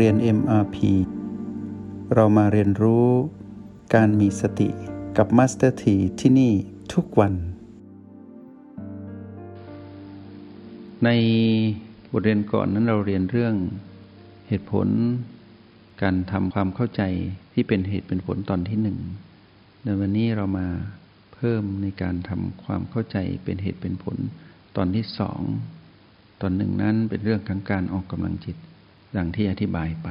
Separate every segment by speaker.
Speaker 1: เรียน MRP เรามาเรียนรู้การมีสติกับ Master T ที่ที่นี่ทุกวัน ในบทเรียนก่อนนั้นเราเรียนเรื่องเหตุผล การทำความเข้าใจที่เป็นเหตุเป็นผลตอนที่หนึ่งในวันนี้เรามาเพิ่มในการทำความเข้าใจเป็นเหตุเป็นผลตอนที่สองตอนหนึ่งนั้นเป็นเรื่องของการออกกำลังจิต ดังที่อธิบายไป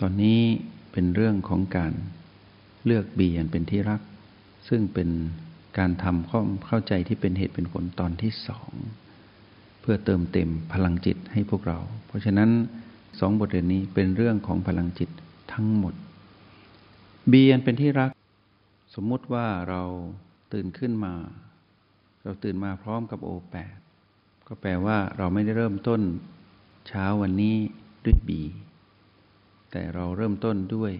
Speaker 1: ตอนนี้เป็นเรื่องของการเลือกบีอันเป็นที่รัก ซึ่งเป็นการทำความเข้าใจที่เป็นเหตุเป็นผลตอนที่สองเพื่อเติมเต็มพลังจิตให้พวกเรา เพราะฉะนั้นสองบทเรียนนี้เป็นเรื่องของพลังจิตทั้งหมดบีอันเป็นที่รัก สมมุติว่าเราตื่นขึ้นมา เราตื่นมาพร้อมกับโอแปดก็แปลว่าเราไม่ได้เริ่มต้น เช้าวันนี้ด้วยบี แต่เราเริ่มต้นด้วย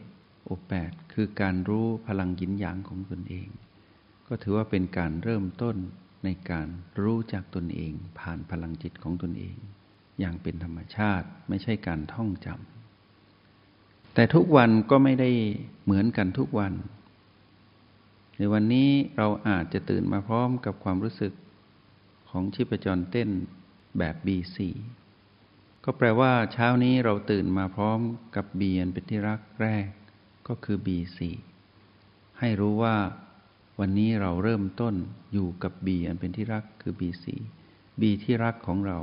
Speaker 1: โอแปดคือการรู้พลังยินหยางของตนเอง ก็ถือว่าเป็นการเริ่มต้นในการรู้จากตนเองผ่านพลังจิตของตนเอง อย่างเป็นธรรมชาติไม่ใช่การท่องจำแต่ทุกวันก็ไม่ได้เหมือนกันทุกวัน ในวันนี้เราอาจจะตื่นมาพร้อมกับความรู้สึกของชีพจรเต้นแบบ B4 ก็แปลว่าเช้านี้เราตื่นมาพร้อมกับ B อันเป็นที่รักแรก ก็คือ B4 ให้รู้ว่าวันนี้เราเริ่มต้นอยู่กับ B อันเป็นที่รักคือ B4 B ที่รักของเรา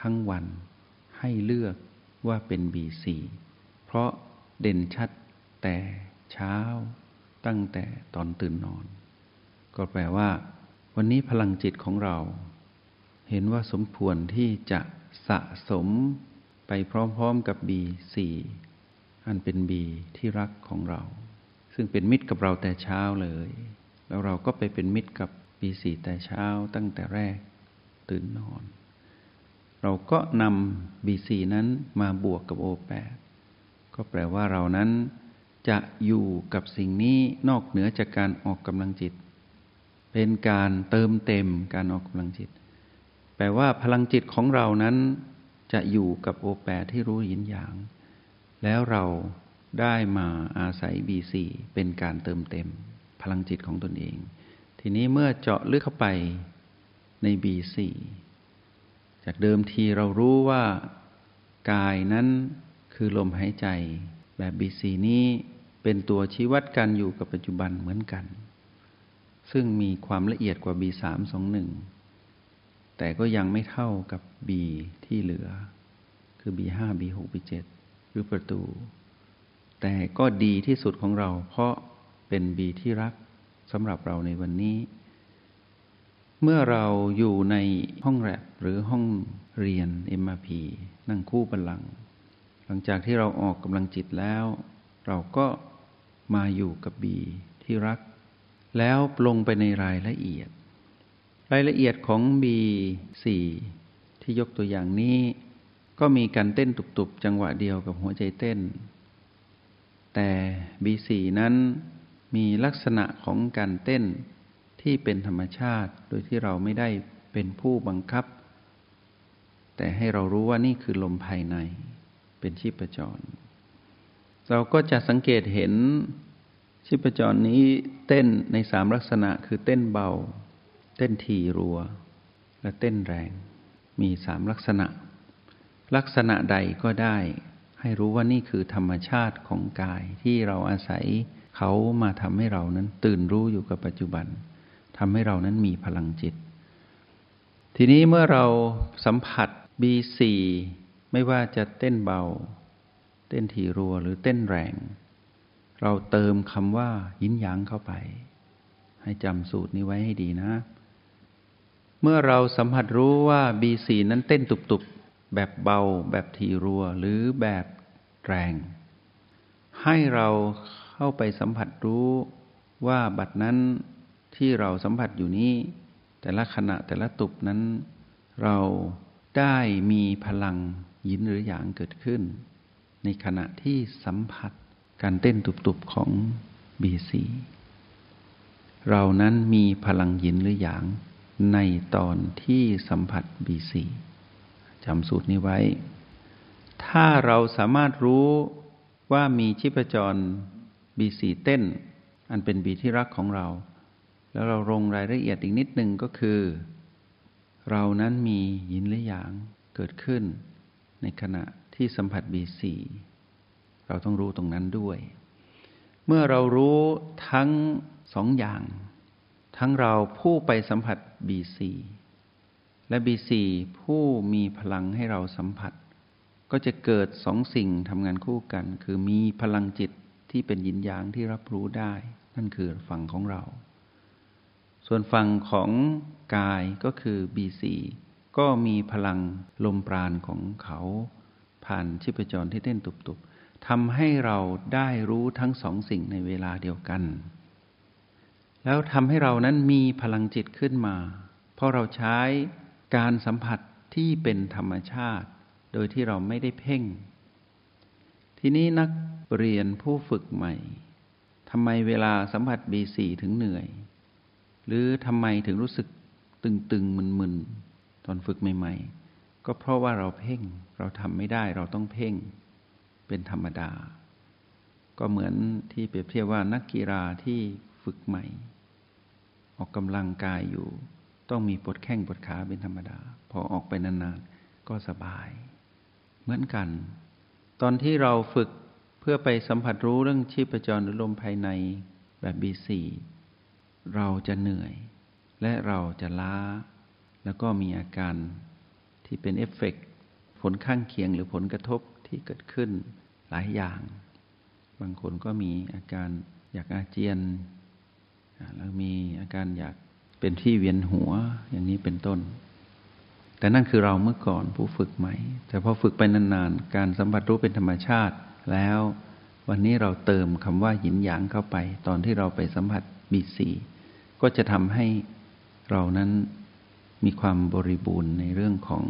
Speaker 1: ทั้งวันให้เลือกว่าเป็น B4 เพราะเด่นชัดแต่เช้า ตั้งแต่ตอนตื่นนอน ก็แปลว่า วันนี้พลังจิตของเรา เห็นว่าสมควรที่จะ สะสมไปพร้อมๆกับ B4 อันเป็น B ที่รักของเรา ซึ่งเป็นมิตรกับเราแต่เช้าเลย แล้วเราก็ไปเป็นมิตรกับ B4 แต่เช้าตั้งแต่แรกตื่นนอน เราก็นำ B4 นั้นมาบวกกับ O8 ก็แปลว่าเรานั้นจะอยู่กับสิ่งนี้นอกเหนือจากการออกกำลังจิต เป็นการเติมเต็มการออกกำลังจิต ลว่าพลังจิตของเรานั้นจะอยู่กับโอแปดที่รู้ยินอย่าง แล้วเราได้มาอาศัย B4 เป็นการเติมเต็ม พลังจิตของตนเอง ทีนี้เมื่อเจาะลึกเข้าไปใน B4 จากเดิมทีเรารู้ว่ากายนั้นคือลมหายใจ แบบ B4 นี้เป็นตัวชี้วัดการอยู่กับปัจจุบันเหมือนกัน ซึ่งมีความละเอียดกว่า B321 แต่ก็ยังไม่เท่ากับ B ที่เหลือ คือ B5 B6 B7 หรือประตู แต่ก็ดีที่สุดของเรา เพราะเป็น B ที่รักสำหรับเราในวันนี้ เมื่อเราอยู่ในห้องแรบหรือห้องเรียน MRP นั่งคู่บัลลัง หลังจากที่เราออกกำลังจิตแล้ว เราก็มาอยู่กับ B ที่รัก แล้วลงไปในรายละเอียด รายละเอียดของ B4 ที่ยกตัวอย่างนี้ ก็มีการเต้นตุบๆ จังหวะเดียวกับหัวใจเต้น แต่ B4 นั้นมีลักษณะของการเต้นที่เป็นธรรมชาติ โดยที่เราไม่ได้เป็นผู้บังคับ แต่ให้เรารู้ว่านี่คือลมภายใน เป็นชีพจร เราก็จะสังเกตเห็นชีพจรนี้เต้นในสามลักษณะคือเต้นเบา เต้นทีรัว และเต้นแรง มีสามลักษณะ ลักษณะใดก็ได้ ให้รู้ว่านี่คือธรรมชาติของกายที่เราอาศัยเขามาทำให้เรานั้นตื่นรู้อยู่กับปัจจุบันทำให้เรานั้นมีพลังจิต ทีนี้เมื่อเราสัมผัส B4 ไม่ว่าจะเต้นเบา เต้นทีรัวหรือเต้นแรง เราเติมคำว่ายินหยางเข้าไป ให้จำสูตรนี้ไว้ให้ดีนะ เมื่อเราสัมผัสรู้ว่า B4 นั้นเต้นตุบๆ แบบเบา แบบทีรัว หรือแบบแรง ให้เราเข้าไปสัมผัสรู้ว่าบัดนั้นที่เราสัมผัสอยู่นี้ แต่ละขณะแต่ละตุบนั้น เราได้มีพลังยินหรือหยางเกิดขึ้น ในขณะที่สัมผัสการเต้นตุบๆของ B4 เรานั้นมีพลังยินหรือหยาง ในตอนที่สัมผัส B4 จำสูตรนี้ไว้ ถ้าเราสามารถรู้ว่ามีชีพจร B4 เต้น อันเป็นบีที่รักของเรา แล้วเราลงรายละเอียดอีกนิดนึงก็คือ เรานั้นมียินและหยางเกิดขึ้น ในขณะที่สัมผัส B4 เราต้องรู้ตรงนั้นด้วย เมื่อเรารู้ทั้งสองอย่าง ทั้งเราผู้ไปสัมผัส B4 และ B4 ผู้มีพลังให้เราสัมผัส ก็จะเกิดสองสิ่งทำงานคู่กัน คือมีพลังจิตที่เป็นยินยางที่รับรู้ได้ นั่นคือฝั่งของเรา ส่วนฝั่งของกายก็คือ B4 ก็มีพลังลมปราณของเขา ผ่านชีพจรที่เต้นตุบๆทำให้เราได้รู้ทั้งสองสิ่งในเวลาเดียวกัน แล้วทำให้เรานั้นมีพลังจิตขึ้นมา เพราะเราใช้การสัมผัสที่เป็นธรรมชาติ โดยที่เราไม่ได้เพ่ง ทีนี้นักเรียนผู้ฝึกใหม่ทำไมเวลาสัมผัส B4 ถึงเหนื่อย หรือทำไมถึงรู้สึกตึงๆมึนๆ ตอนฝึกใหม่ๆ ก็เพราะว่าเราเพ่งเราทำไม่ได้เราต้องเพ่งเป็นธรรมดา ก็เหมือนที่เปรียบเทียบว่านักกีฬาที่ฝึกใหม่ ออกกำลังกายอยู่ ต้องมีปวดแข้งปวดขาเป็นธรรมดา พอออกไปนานๆ ก็สบาย เหมือนกัน ตอนที่เราฝึกเพื่อไปสัมผัสรู้เรื่องชีพจรหรือลมภายในแบบบีสีเราจะเหนื่อย และเราจะล้า แล้วก็มีอาการที่เป็นเอฟเฟกผลข้างเคียงหรือผลกระทบที่เกิดขึ้นหลายอย่าง บางคนก็มีอาการอยากอาเจียน แล้วมีอาการอยากเป็นที่เวียนหัวอย่างนี้เป็นต้น แต่นั่นคือเราเมื่อก่อนผู้ฝึกใหม่ แต่พอฝึกไปนานๆ การสัมผัสรู้เป็นธรรมชาติ แล้ววันนี้เราเติมคำว่าหินหยางเข้าไป ตอนที่เราไปสัมผัสบีสีก็จะทำให้เรานั้นมีความบริบูรณ์ในเรื่องของ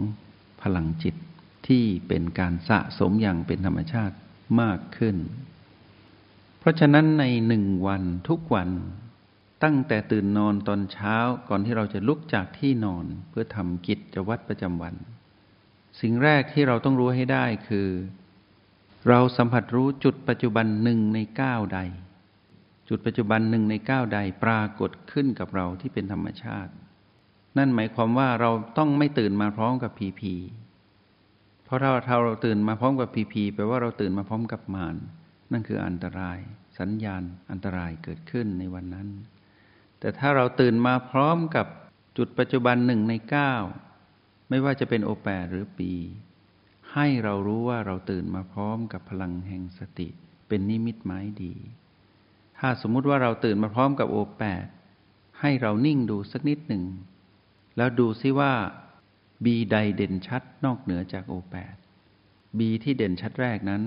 Speaker 1: พลังจิตที่เป็นการสะสมอย่างเป็นธรรมชาติมากขึ้น เพราะฉะนั้นในหนึ่งวันทุกวัน ตั้งแต่ตื่นนอนตอนเช้าก่อนที่เราจะลุกจากที่นอนเพื่อทำกิจวัตรประจำวัน สิ่งแรกที่เราต้องรู้ให้ได้คือ เราสัมผัสรู้จุดปัจจุบันหนึ่งในเก้าใด จุดปัจจุบันหนึ่งในเก้าใดปรากฏขึ้นกับเราที่เป็นธรรมชาติ นั่นหมายความว่าเราต้องไม่ตื่นมาพร้อมกับพีพีเพราะถ้าเราตื่นมาพร้อมกับพีพีแปลว่าเราตื่นมาพร้อมกับมารนั่นคืออันตราย สัญญาณอันตรายเกิดขึ้นในวันนั้น แต่ถ้าเราตื่นมาพร้อมกับจุดปัจจุบันหนึ่งในเก้าไม่ว่าจะเป็นโอแปดหรือปี ให้เรารู้ว่าเราตื่นมาพร้อมกับพลังแห่งสติ เป็นนิมิตหมายดี ถ้าสมมุติว่าเราตื่นมาพร้อมกับโอแปดให้เรานิ่งดูสักนิดหนึ่ง แล้วดูซิว่าบีใดเด่นชัดนอกเหนือจากโอแปดบีที่เด่นชัดแรกนั้น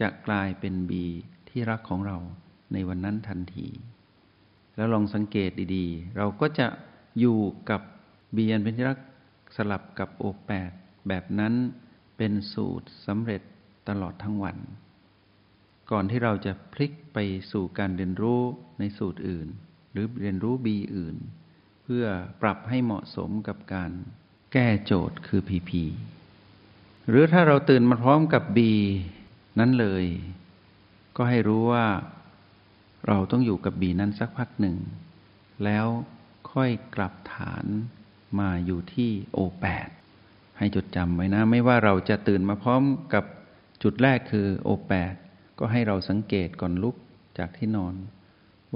Speaker 1: จะกลายเป็นบีที่รักของเราในวันนั้นทันที แล้วลองสังเกตดีๆ เราก็จะอยู่กับเบียนเป็นรักสลับกับโอแปดแบบนั้นเป็นสูตรสำเร็จตลอดทั้งวัน ก่อนที่เราจะพลิกไปสู่การเรียนรู้ในสูตรอื่น หรือเรียนรู้บีอื่น เพื่อปรับให้เหมาะสมกับการแก้โจทย์คือพีพีหรือถ้าเราตื่นมาพร้อมกับบีนั้นเลย ก็ให้รู้ว่า เราต้องอยู่กับบีนั้นสักพักหนึ่ง แล้วค่อยกลับฐานมาอยู่ที่โอแปดให้จดจำไว้นะ ไม่ว่าเราจะตื่นมาพร้อมกับจุดแรกคือโอแปดก็ให้เราสังเกตก่อนลุกจากที่นอน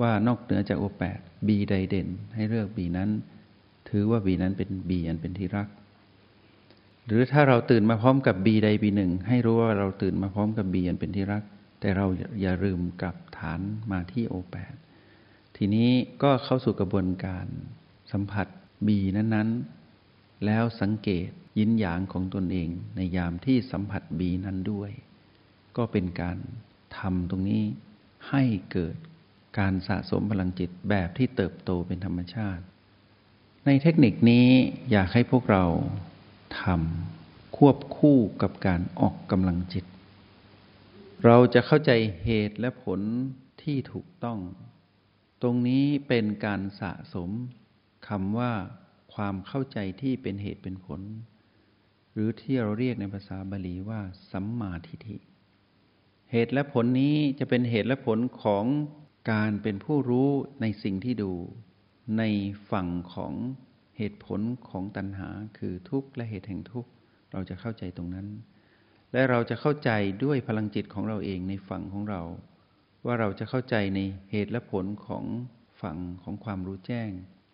Speaker 1: ว่านอกเหนือจากโอแปดบีใดเด่น ให้เลือกบีนั้น ถือว่าบีนั้นเป็นบีอันเป็นที่รัก หรือถ้าเราตื่นมาพร้อมกับบีใดบีหนึ่งให้รู้ว่าเราตื่นมาพร้อมกับบีอันเป็นที่รัก แต่เราอย่าลืมกลับฐานมาที่โอแปดทีนี้ก็เข้าสู่กระบวนการสัมผัสบีนั้นๆ แล้วสังเกตยินหยางของตนเองในยามที่สัมผัสบีนั้นด้วย ก็เป็นการทำตรงนี้ให้เกิดการสะสมพลังจิตแบบที่เติบโตเป็นธรรมชาติ ในเทคนิคนี้อยากให้พวกเราทำควบคู่กับการออกกำลังจิต เราจะเข้าใจเหตุและผลที่ถูกต้อง ตรงนี้เป็นการสะสมคำว่า ความเข้าใจที่เป็นเหตุเป็นผล หรือที่เราเรียกในภาษาบาลีว่า สัมมาทิฏฐิ เหตุและผลนี้จะเป็นเหตุและผลของการเป็นผู้รู้ในสิ่งที่ดู ในฝั่งของเหตุผลของตัณหาคือทุกข์และเหตุแห่งทุกข์ เราจะเข้าใจตรงนั้น และเราจะเข้าใจด้วยพลังจิตของเราเองในฝั่งของเรา ว่าเราจะเข้าใจในเหตุและผลของฝั่งของความรู้แจ้ง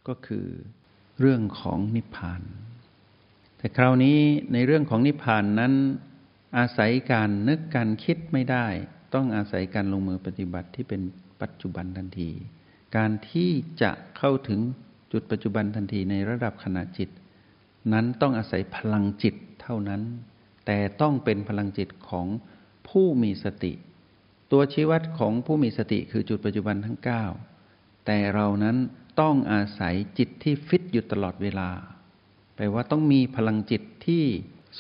Speaker 1: ก็คือเรื่องของนิพพาน แต่คราวนี้ในเรื่องของนิพพานนั้น อาศัยการนึกการคิดไม่ได้ ต้องอาศัยการลงมือปฏิบัติที่เป็นปัจจุบันทันที การที่จะเข้าถึงจุดปัจจุบันทันทีในระดับขณะจิต นั้นต้องอาศัยพลังจิตเท่านั้น แต่ต้องเป็นพลังจิตของผู้มีสติ ตัวชี้วัดของผู้มีสติคือจุดปัจจุบันทั้ง 9 แต่เรานั้นต้องอาศัยจิตที่ฟิตอยู่ตลอดเวลา แปลว่าต้องมีพลังจิตที่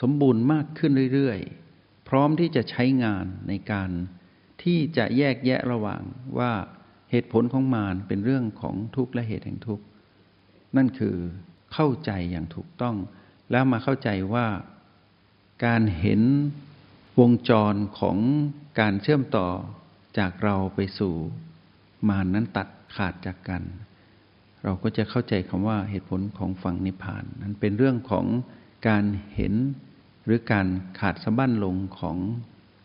Speaker 1: สมบูรณ์มากขึ้นเรื่อยๆ พร้อมที่จะใช้งานในการที่จะแยกแยะระหว่างว่าเหตุผลของมารเป็นเรื่องของทุกข์และเหตุแห่งทุกข์ นั่นคือเข้าใจอย่างถูกต้อง แล้วมาเข้าใจว่า การเห็นวงจรของการเชื่อมต่อจากเราไปสู่มานนั้นตัดขาดจากกัน เราก็จะเข้าใจคำว่าเหตุผลของฝั่งนิพพาน นั้นเป็นเรื่องของการเห็นหรือการขาดสะบั้นลงของ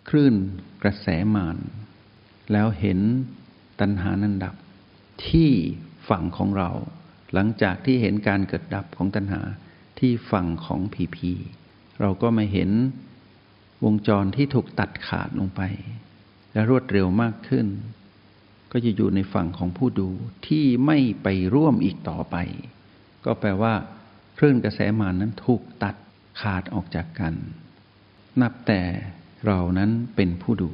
Speaker 1: คลื่นกระแสมารแล้วเห็นตัณหานันดับ ที่ฝั่งของเรา หลังจากที่เห็นการเกิดดับของตัณหาที่ฝั่งของผีผี เราก็มาเห็นวงจรที่ถูกตัดขาดลงไป และรวดเร็วมากขึ้น ก็จะอยู่ในฝั่งของผู้ดูที่ไม่ไปร่วมอีกต่อไป ก็แปลว่าคลื่นกระแสมานั้นถูกตัดขาดออกจากกัน นับแต่เรานั้นเป็นผู้ดู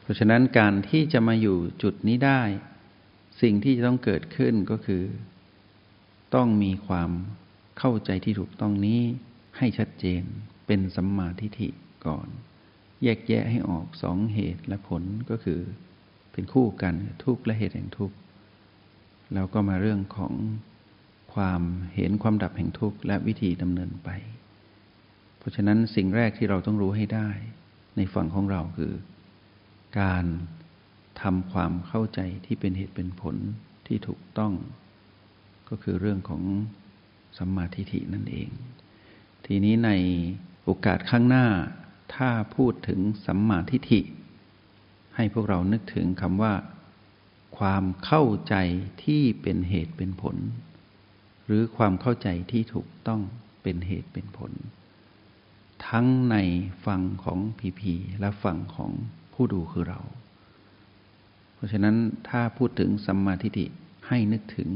Speaker 1: เพราะฉะนั้นการที่จะมาอยู่จุดนี้ได้ สิ่งที่จะต้องเกิดขึ้นก็คือ ต้องมีความเข้าใจที่ถูกต้องนี้ ให้ชัดเจนเป็นสัมมาทิฏฐิก่อน แยกแยะให้ออกสองเหตุและผลก็คือ เป็นคู่กันทุกข์และเหตุแห่งทุกข์แล้วก็มาเรื่องของความเห็นความดับแห่งทุกข์และวิธีดำเนินไป เพราะฉะนั้นสิ่งแรกที่เราต้องรู้ให้ได้ ในฝั่งของเราคือ การทำความเข้าใจที่เป็นเหตุเป็นผลที่ถูกต้อง ก็คือเรื่องของสัมมาทิฏฐินั่นเอง ทีนี้ในโอกาสข้างหน้า ถ้าพูดถึงสัมมาทิฏฐิ ให้พวกเรานึกถึงคำว่า ความเข้าใจที่เป็นเหตุเป็นผล หรือความเข้าใจที่ถูกต้องเป็นเหตุเป็นผล ทั้งในฝั่งของผีผีและฝั่งของผู้ดูคือเรา เพราะฉะนั้นถ้าพูดถึงสัมมาทิฏฐิให้นึกถึง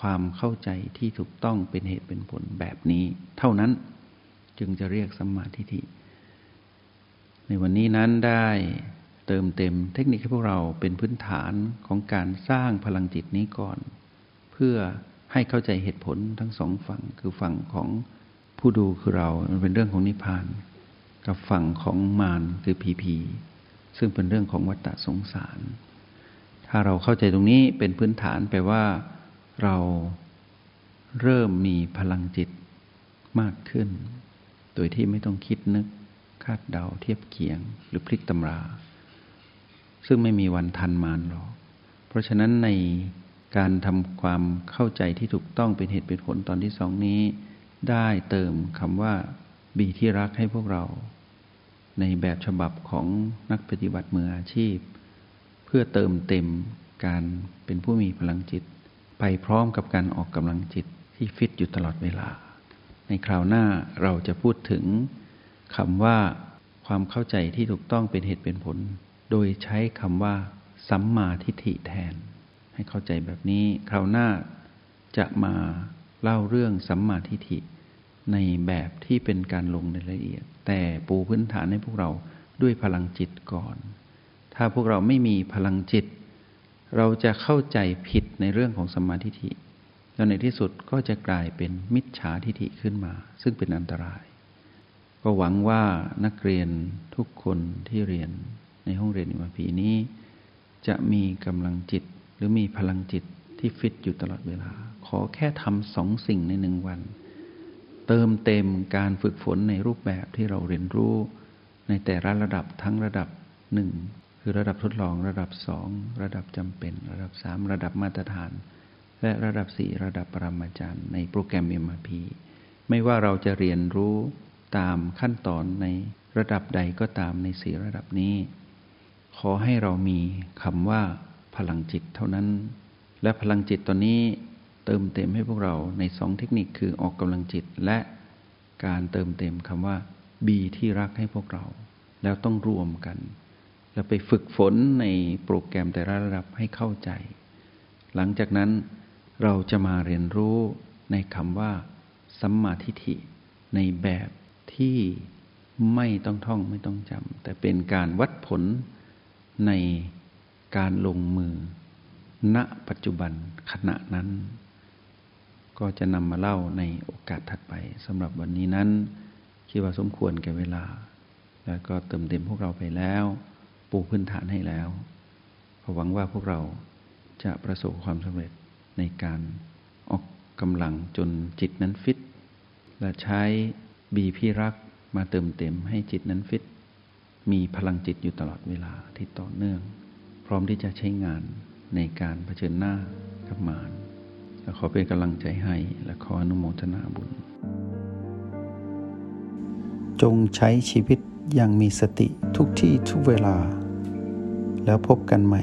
Speaker 1: ความเข้าใจที่ถูกต้องเป็นเหตุเป็นผลแบบนี้ เท่านั้น จึงจะเรียกสัมมาทิฏฐิ ในวันนี้นั้นได้เติมเต็มเทคนิคให้พวกเราเป็นพื้นฐานของการสร้างพลังจิตนี้ก่อน เพื่อให้เข้าใจเหตุผลทั้งสองฝั่ง คือฝั่งของผู้ดูคือเรา มันเป็นเรื่องของนิพพาน กับฝั่งของมารคือผีผีซึ่งเป็นเรื่องของวัฏฏะสงสาร ถ้าเราเข้าใจตรงนี้เป็นพื้นฐานแปลว่าเราเริ่มมีพลังจิตมากขึ้น โดยที่ไม่ต้องคิดนึกคาดเดาเทียบเคียง หรือพลิกตำรา ซึ่งไม่มีวันทันมานหรอก เพราะฉะนั้นในการทำความเข้าใจที่ถูกต้องเป็นเหตุเป็นผลตอนที่สองนี้ ได้เติมคำว่าบีที่รักให้พวกเรา ในแบบฉบับของนักปฏิบัติมืออาชีพ เพื่อเติมเต็มการเป็นผู้มีพลังจิต ไปพร้อมกับการออกกำลังจิตที่ฟิตอยู่ตลอดเวลา ในคราวหน้าเราจะพูดถึงคำว่าความเข้าใจที่ถูกต้องเป็นเหตุเป็นผล โดยใช้คำว่าสัมมาทิฏฐิแทน ให้เข้าใจแบบนี้คราวหน้าจะมาเล่าเรื่องสัมมาทิฏฐิในแบบที่เป็นการลงในรายละเอียด แต่ปูพื้นฐานให้พวกเราด้วยพลังจิตก่อน ถ้าพวกเราไม่มีพลังจิต เราจะเข้าใจผิดในเรื่องของสมาธิิ แล้วในที่สุดก็จะกลายเป็นมิจฉาทิฐิขึ้นมา ซึ่งเป็นอันตราย ก็หวังว่านักเรียนทุกคนที่เรียนในห้องเรียนอิมพีนี้ จะมีกำลังจิตหรือมีพลังจิตที่ฟิตอยู่ตลอดเวลา ขอแค่ทำสองสิ่งในหนึ่งวัน เติมเต็มการฝึกฝนในรูปแบบที่เราเรียนรู้ ในแต่ละระดับทั้งระดับหนึ่งคือระดับทดลองระดับสองระดับจำเป็น ระดับสามระดับมาตรฐาน และระดับสี่ระดับปรมาจารย์ในโปรแกรม MRP ไม่ว่าเราจะเรียนรู้ตามขั้นตอนในระดับใดก็ตามในสี่ระดับนี้ ขอให้เรามีคำว่าพลังจิตเท่านั้น และพลังจิตตอนนี้เติมเต็มให้พวกเราในสองเทคนิคคือออกกำลังจิตและการเติมเต็มคำว่าบีที่รักให้พวกเรา แล้วต้องรวมกัน แล้วไปฝึกฝนในโปรแกรมแต่ละระดับให้เข้าใจ หลังจากนั้น เราจะมาเรียนรู้ในคำว่า สัมมาทิฏฐิ ในแบบที่ไม่ต้องท่องไม่ต้องจำแต่เป็นการวัดผลในการลงมือ ณปัจจุบันขณะนั้น ก็จะนำมาเล่าในโอกาสถัดไปสำหรับวันนี้นั้น คิดว่าสมควรแก่เวลา แล้วก็เติมเต็มพวกเราไปแล้ว ปูพื้นฐานให้แล้วหวังว่าพวกเราจะประสบความสำเร็จ ในการออกกำลังจนจิตนั้นฟิต และใช้บีพี่รักมาเติมเต็มให้จิตนั้นฟิต มีพลังจิตอยู่ตลอดเวลาที่ต่อเนื่อง พร้อมที่จะใช้งานในการเผชิญหน้ากับมารและขอเป็นกำลังใจให้และขออนุโมทนาบุญ
Speaker 2: จงใช้ชีวิตอย่างมีสติทุกที่ทุกเวลา แล้วพบกันใหม่